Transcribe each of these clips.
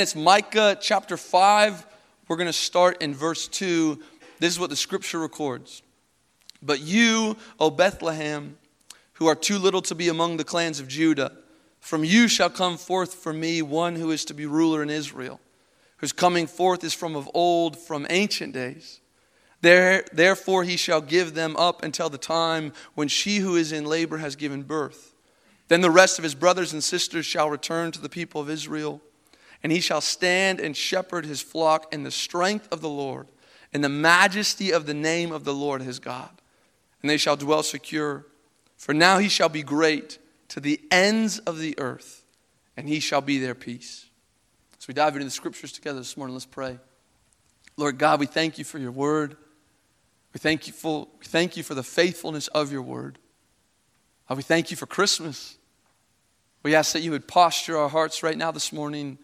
It's Micah chapter 5. We're going to start in verse 2. This is what the scripture records. But you, O Bethlehem, who are too little to be among the clans of Judah, from you shall come forth for me one who is to be ruler in Israel, whose coming forth is from of old, from ancient days. There, therefore, he shall give them up until the time when she who is in labor has given birth. Then the rest of his brothers and sisters shall return to the people of Israel and he shall stand and shepherd his flock in the strength of the Lord, in the majesty of the name of the Lord his God. And they shall dwell secure. For now he shall be great to the ends of the earth, and he shall be their peace. So we dive into the scriptures together this morning. Let's pray. Lord God, we thank you for your word. We thank you for, we thank you for the faithfulness of your word. Uh, we thank you for Christmas. We ask that you would posture our hearts right now this morning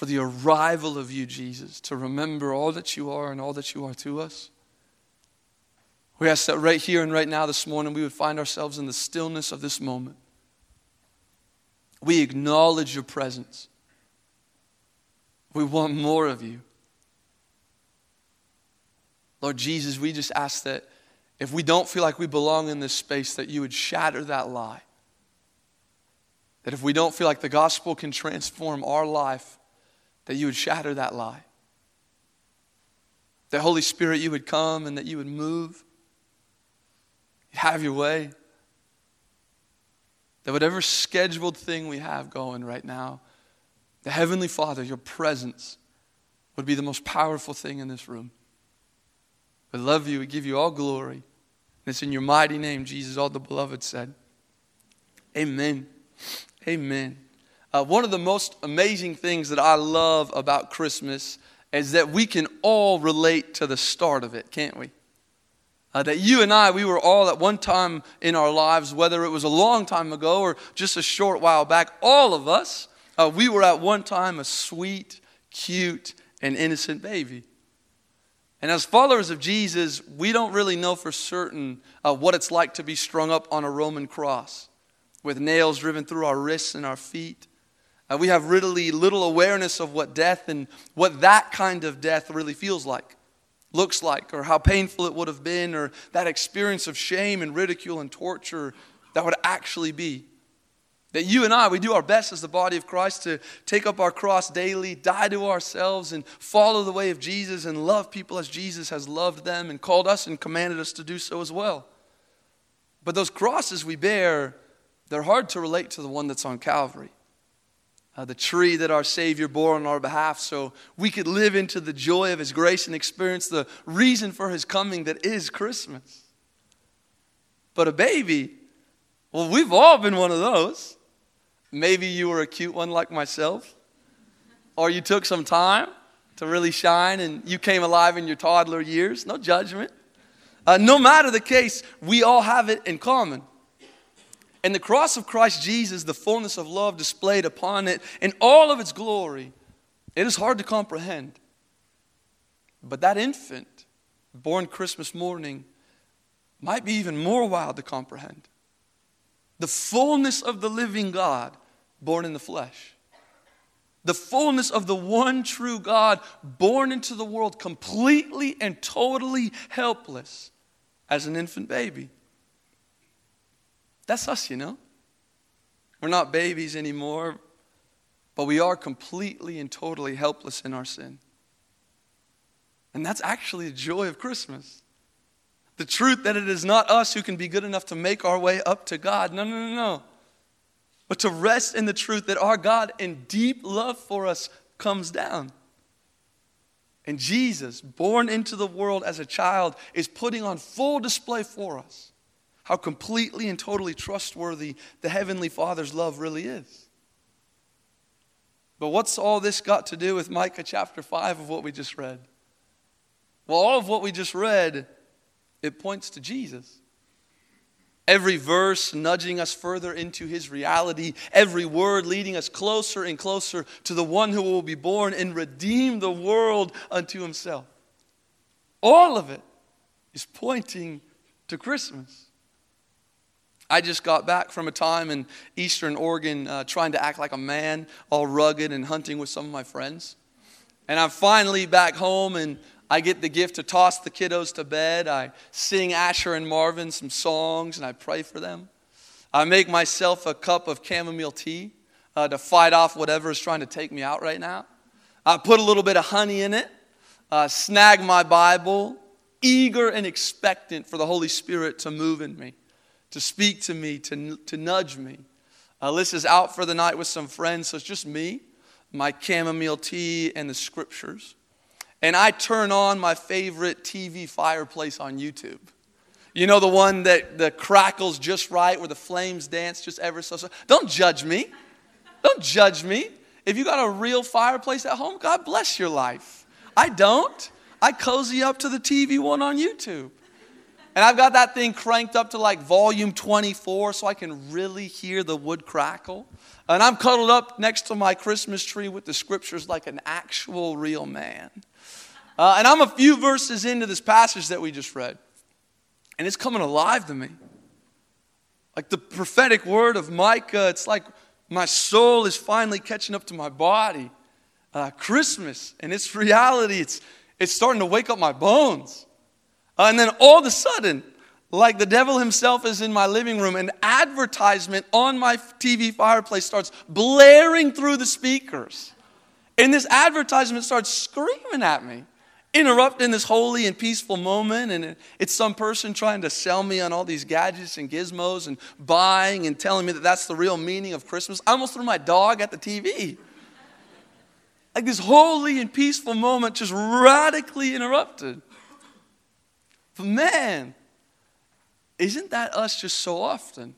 for the arrival of you, Jesus, to remember all that you are and all that you are to us. We ask that right here and right now this morning we would find ourselves in the stillness of this moment. We acknowledge your presence. We want more of you. Lord Jesus, we just ask that if we don't feel like we belong in this space, that you would shatter that lie. That if we don't feel like the gospel can transform our life, that you would shatter that lie. That Holy Spirit, you would come and that you would move. You'd have your way. That whatever scheduled thing we have going right now, the Heavenly Father, your presence would be the most powerful thing in this room. We love you. We give you all glory. And it's in your mighty name, Jesus, all the beloved said. Amen. Amen. Uh, one of the most amazing things that I love about Christmas is that we can all relate to the start of it, can't we? Uh, that you and I, we were all at one time in our lives, whether it was a long time ago or just a short while back, all of us, uh, we were at one time a sweet, cute, and innocent baby. And as followers of Jesus, we don't really know for certain uh, what it's like to be strung up on a Roman cross with nails driven through our wrists and our feet. Uh, we have really little awareness of what death and what that kind of death really feels like, looks like, or how painful it would have been, or that experience of shame and ridicule and torture that would actually be. That you and I, we do our best as the body of Christ to take up our cross daily, die to ourselves, and follow the way of Jesus and love people as Jesus has loved them and called us and commanded us to do so as well. But those crosses we bear, they're hard to relate to the one that's on Calvary uh, the tree that our Savior bore on our behalf, so we could live into the joy of His grace and experience the reason for His coming that is Christmas. But a baby, well, we've all been one of those. Maybe you were a cute one like myself, or you took some time to really shine and you came alive in your toddler years. No judgment. Uh, no matter the case, we all have it in common. And the cross of Christ Jesus, the fullness of love displayed upon it in all of its glory, it is hard to comprehend. But that infant, born Christmas morning, might be even more wild to comprehend. The fullness of the living God born in the flesh. The fullness of the one true God born into the world completely and totally helpless as an infant baby. That's us, you know. We're not babies anymore, but we are completely and totally helpless in our sin. And that's actually the joy of Christmas. The truth that it is not us who can be good enough to make our way up to God. No, no, no, no. But to rest in the truth that our God, in deep love for us, comes down. And Jesus, born into the world as a child, is putting on full display for us how completely and totally trustworthy the Heavenly Father's love really is. But what's all this got to do with Micah chapter 5 of what we just read? Well, all of what we just read, it points to Jesus. Every verse nudging us further into his reality, every word leading us closer and closer to the one who will be born and redeem the world unto himself. All of it is pointing to Christmas. I just got back from a time in eastern Oregon uh, trying to act like a man, all rugged and hunting with some of my friends. And I'm finally back home and I get the gift to toss the kiddos to bed. I sing Asher and Marvin some songs and I pray for them. I make myself a cup of chamomile tea uh, to fight off whatever is trying to take me out right now. I put a little bit of honey in it, uh, snag my Bible, eager and expectant for the Holy Spirit to move in me, to speak to me, to, to nudge me. Uh, Alyssa's out for the night with some friends, so it's just me, my chamomile tea, and the scriptures. And I turn on my favorite TV fireplace on YouTube. You know, the one that the crackles just right, where the flames dance just ever so so. Don't judge me. Don't judge me. If you got a real fireplace at home, God bless your life. I don't. I cozy up to the TV one on YouTube. And I've got that thing cranked up to like volume 24 so I can really hear the wood crackle. And I'm cuddled up next to my Christmas tree with the scriptures like an actual real man. Uh, and I'm a few verses into this passage that we just read. And it's coming alive to me. Like the prophetic word of Micah, it's like my soul is finally catching up to my body. Uh, Christmas and its reality, it's, it's starting to wake up my bones. Uh, and then all of a sudden, like the devil himself is in my living room, an advertisement on my TV fireplace starts blaring through the speakers. And this advertisement starts screaming at me interrupting this holy and peaceful moment. And it's some person trying to sell me on all these gadgets and gizmos and buying and telling me that that's the real meaning of christmas. I almost threw my dog at the tv like this holy and peaceful moment just radically interrupted but man isn't that us just so often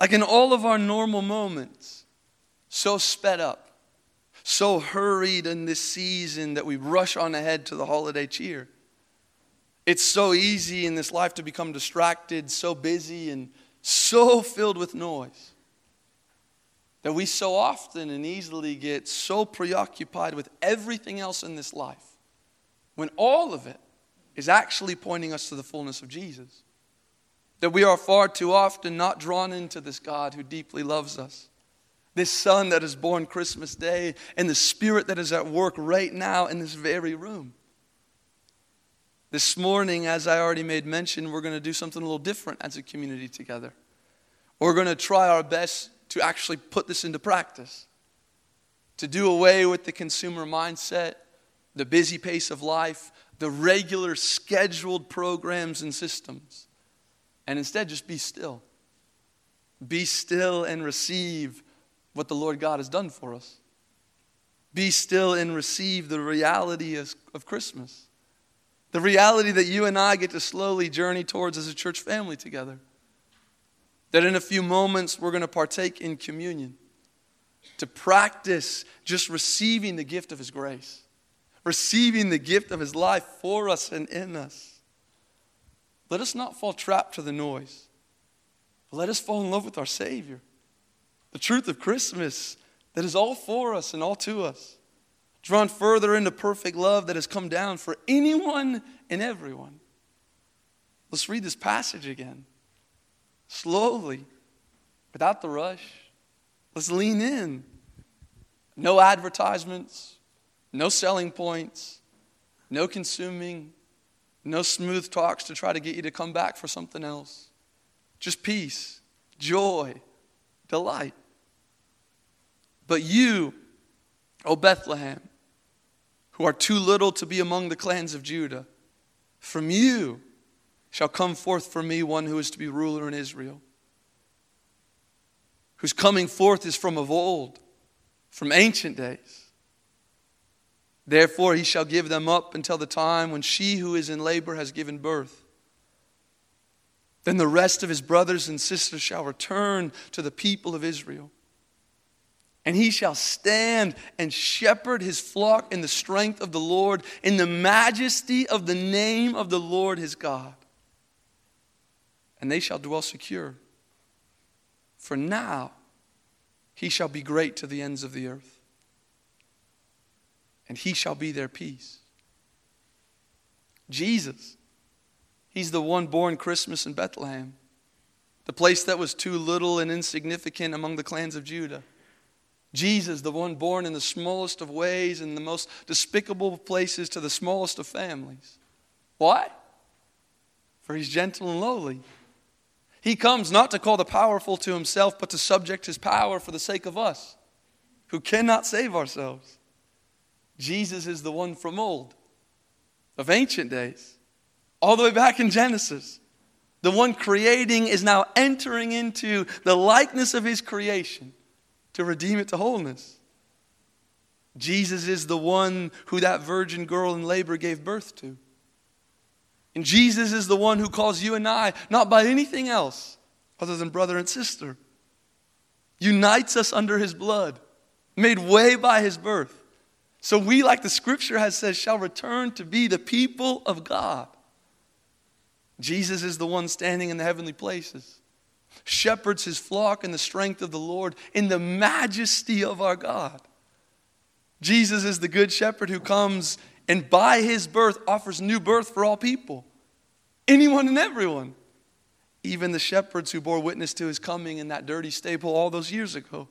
like in all of our normal moments so sped up so hurried in this season that we rush on ahead to the holiday cheer. It's so easy in this life to become distracted, so busy, and so filled with noise that we so often and easily get so preoccupied with everything else in this life when all of it is actually pointing us to the fullness of Jesus. That we are far too often not drawn into this God who deeply loves us this son that is born Christmas Day, and the spirit that is at work right now in this very room. This morning, as I already made mention, we're going to do something a little different as a community together. We're going to try our best to actually put this into practice, to do away with the consumer mindset, the busy pace of life, the regular scheduled programs and systems, and instead just be still. Be still and receive what the Lord God has done for us. Be still and receive the reality of Christmas. The reality that you and I get to slowly journey towards as a church family together. That in a few moments we're going to partake in communion, to practice just receiving the gift of His grace, receiving the gift of His life for us and in us. Let us not fall trapped to the noise, let us fall in love with our Savior the truth of Christmas that is all for us and all to us, drawn further into perfect love that has come down for anyone and everyone. Let's read this passage again, slowly, without the rush. Let's lean in. No advertisements, no selling points, no consuming, no smooth talks to try to get you to come back for something else. Just peace, joy, delight. But you, O Bethlehem, who are too little to be among the clans of Judah, from you shall come forth for me one who is to be ruler in Israel, whose coming forth is from of old, from ancient days. Therefore, he shall give them up until the time when she who is in labor has given birth. Then the rest of his brothers and sisters shall return to the people of Israel and he shall stand and shepherd his flock in the strength of the Lord, in the majesty of the name of the Lord his God. And they shall dwell secure. For now he shall be great to the ends of the earth, and he shall be their peace. Jesus, he's the one born Christmas in Bethlehem. the place that was too little and insignificant among the clans of Judah. Jesus, the one born in the smallest of ways, in the most despicable places, to the smallest of families. Why? For he's gentle and lowly. He comes not to call the powerful to himself, but to subject his power for the sake of us, who cannot save ourselves. Jesus is the one from old, of ancient days, all the way back in Genesis. The one creating is now entering into the likeness of his creation to redeem it to wholeness. Jesus is the one who that virgin girl in labor gave birth to. And Jesus is the one who calls you and I, not by anything else other than brother and sister, unites us under his blood, made way by his birth. So we, like the scripture has said, shall return to be the people of God. Jesus is the one standing in the heavenly places, shepherds his flock in the strength of the Lord, in the majesty of our God. Jesus is the good shepherd who comes and by his birth offers new birth for all people, anyone and everyone, even the shepherds who bore witness to his coming in that dirty stable all those years ago.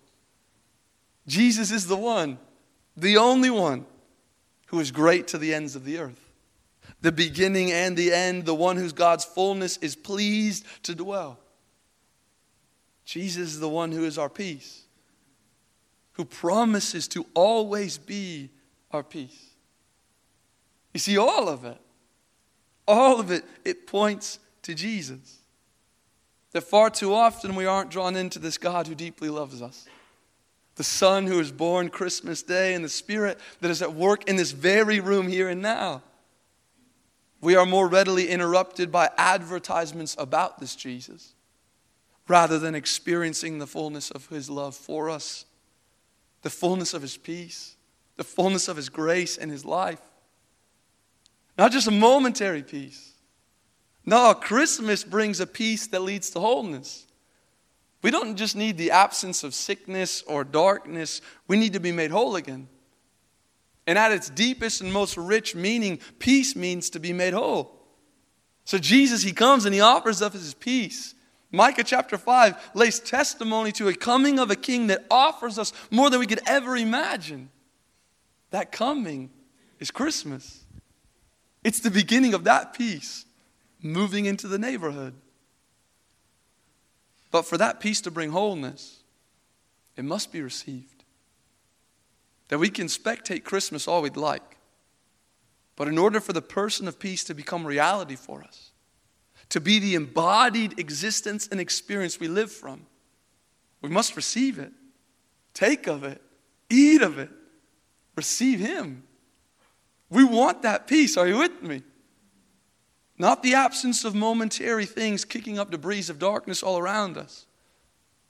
Jesus is the one the only one who is great to the ends of the earth, the beginning and the end, the one whose God's fullness is pleased to dwell. Jesus is the one who is our peace, who promises to always be our peace. You see, all of it, all of it, it points to Jesus. That far too often we aren't drawn into this God who deeply loves us the Son who is born Christmas Day, and the Spirit that is at work in this very room here and now. We are more readily interrupted by advertisements about this Jesus rather than experiencing the fullness of His love for us, the fullness of His peace, the fullness of His grace and His life. Not just a momentary peace. No, Christmas brings a peace that leads to wholeness. We don't just need the absence of sickness or darkness, we need to be made whole again. And at its deepest and most rich meaning, peace means to be made whole. So Jesus, he comes and he offers up his peace. Micah chapter 5 lays testimony to a coming of a king that offers us more than we could ever imagine. That coming is Christmas. It's the beginning of that peace moving into the neighborhood. But for that peace to bring wholeness, it must be received. That we can spectate Christmas all we'd like. But in order for the person of peace to become reality for us, to be the embodied existence and experience we live from, we must receive it, take of it, eat of it, receive Him. We want that peace. Are you with me? Not the absence of momentary things kicking up debris of darkness all around us,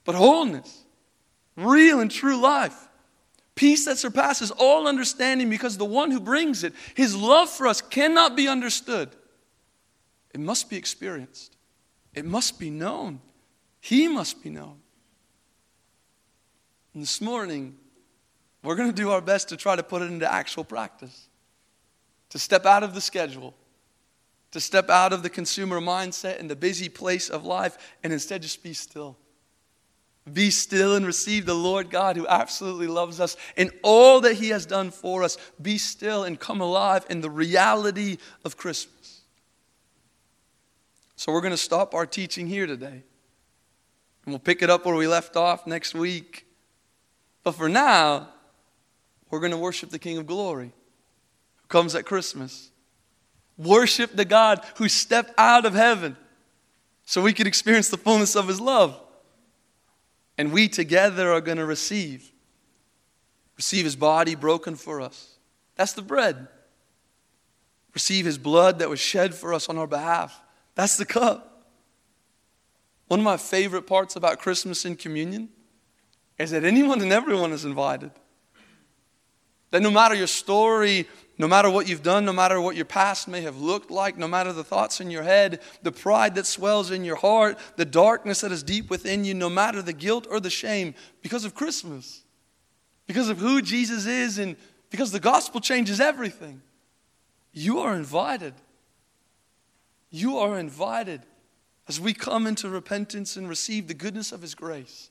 but wholeness, real and true life. Peace that surpasses all understanding because the one who brings it, his love for us, cannot be understood. It must be experienced, it must be known. He must be known. And this morning, we're going to do our best to try to put it into actual practice, to step out of the schedule to step out of the consumer mindset and the busy place of life and instead just be still. Be still and receive the Lord God who absolutely loves us and all that He has done for us. Be still and come alive in the reality of Christmas. So, we're going to stop our teaching here today. And we'll pick it up where we left off next week. But for now, we're going to worship the King of Glory who comes at Christmas. Worship the God who stepped out of heaven so we could experience the fullness of his love. And we together are going to receive. Receive his body broken for us. That's the bread. Receive his blood that was shed for us on our behalf. That's the cup. One of my favorite parts about Christmas and communion is that anyone and everyone is invited. That no matter your story, no matter what you've done, no matter what your past may have looked like, no matter the thoughts in your head, the pride that swells in your heart, the darkness that is deep within you, no matter the guilt or the shame, because of Christmas, because of who Jesus is, and because the gospel changes everything, you are invited. You are invited as we come into repentance and receive the goodness of His grace,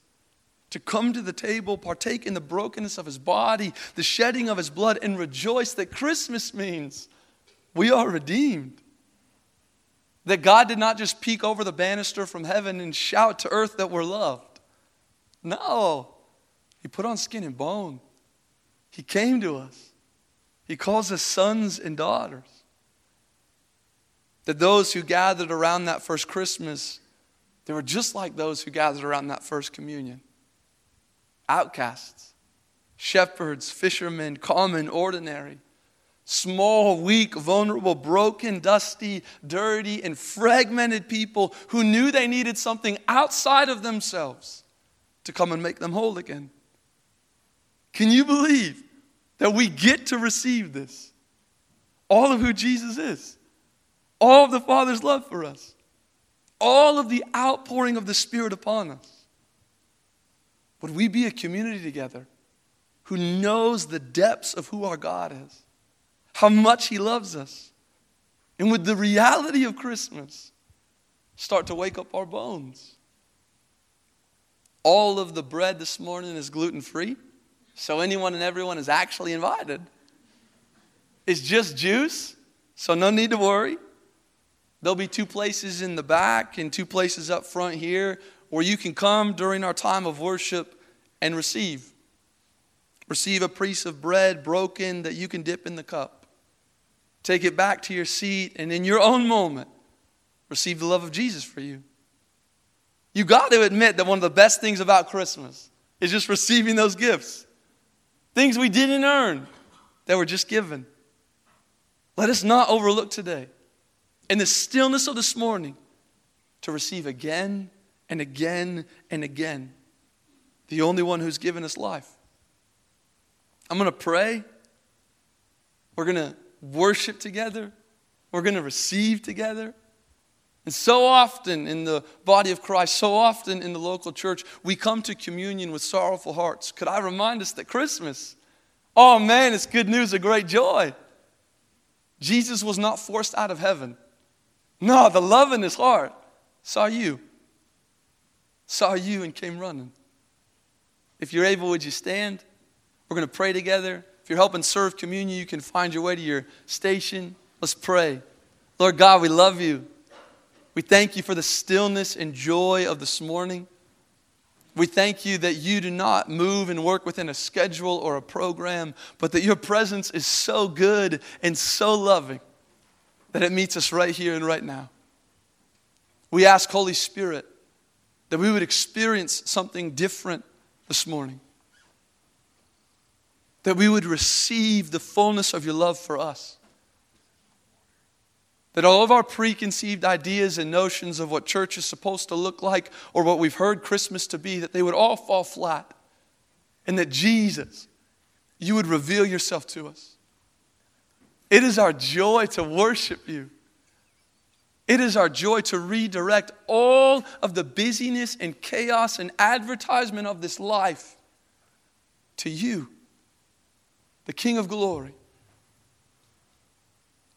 to come to the table, partake in the brokenness of His body, the shedding of His blood, and rejoice that Christmas means we are redeemed. That God did not just peek over the banister from heaven and shout to earth that we're loved. No, He put on skin and bone. He came to us. He calls us sons and daughters. That those who gathered around that first Christmas, they were just like those who gathered around that first communion outcasts, shepherds, fishermen, common, ordinary, small, weak, vulnerable, broken, dusty, dirty, and fragmented people who knew they needed something outside of themselves to come and make them whole again. Can you believe that we get to receive this? All of who Jesus is all of the Father's love for us, all of the outpouring of the Spirit upon us. Would we be a community together who knows the depths of who our God is, how much He loves us, and would the reality of Christmas, start to wake up our bones? All of the bread this morning is gluten free, so anyone and everyone is actually invited. It's just juice, so no need to worry. There'll be two places in the back and two places up front here where you can come during our time of worship and receive. Receive a piece of bread broken that you can dip in the cup. Take it back to your seat and in your own moment, receive the love of Jesus for you. You got to admit that one of the best things about Christmas is just receiving those gifts. Things we didn't earn that were just given. Let us not overlook today in the stillness of this morning to receive again and again and again the only one who's given us life. I'm going to pray. We're going to worship together. We're going to receive together. And so often in the body of Christ, so often in the local church, we come to communion with sorrowful hearts. Could I remind us that Christmas, oh man, it's good news, a great joy. Jesus was not forced out of heaven. No, the love in his heart saw you. Saw you and came running. If you're able, would you stand? We're going to pray together. If you're helping serve communion, you can find your way to your station. Let's pray. Lord God, we love you. We thank you for the stillness and joy of this morning. We thank you that you do not move and work within a schedule or a program, but that your presence is so good and so loving that it meets us right here and right now. We ask, Holy Spirit, that we would experience something different this morning. That we would receive the fullness of your love for us. That all of our preconceived ideas and notions of what church is supposed to look like or what we've heard Christmas to be, that they would all fall flat. And that Jesus, you would reveal yourself to us. It is our joy to worship you. It is our joy to redirect all of the busyness and chaos and advertisement of this life to you, the King of glory.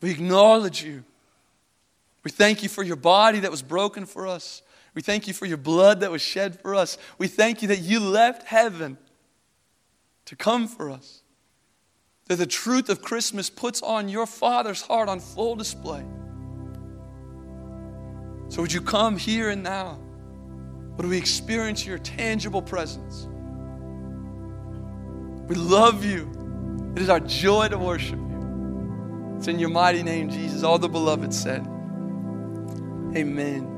We acknowledge you. We thank you for your body that was broken for us. We thank you for your blood that was shed for us. We thank you that you left heaven to come for us that the truth of Christmas puts on your Father's heart on full display. So, would you come here and now? Would we experience your tangible presence? We love you. It is our joy to worship you. It's in your mighty name, Jesus. All the beloved said, Amen.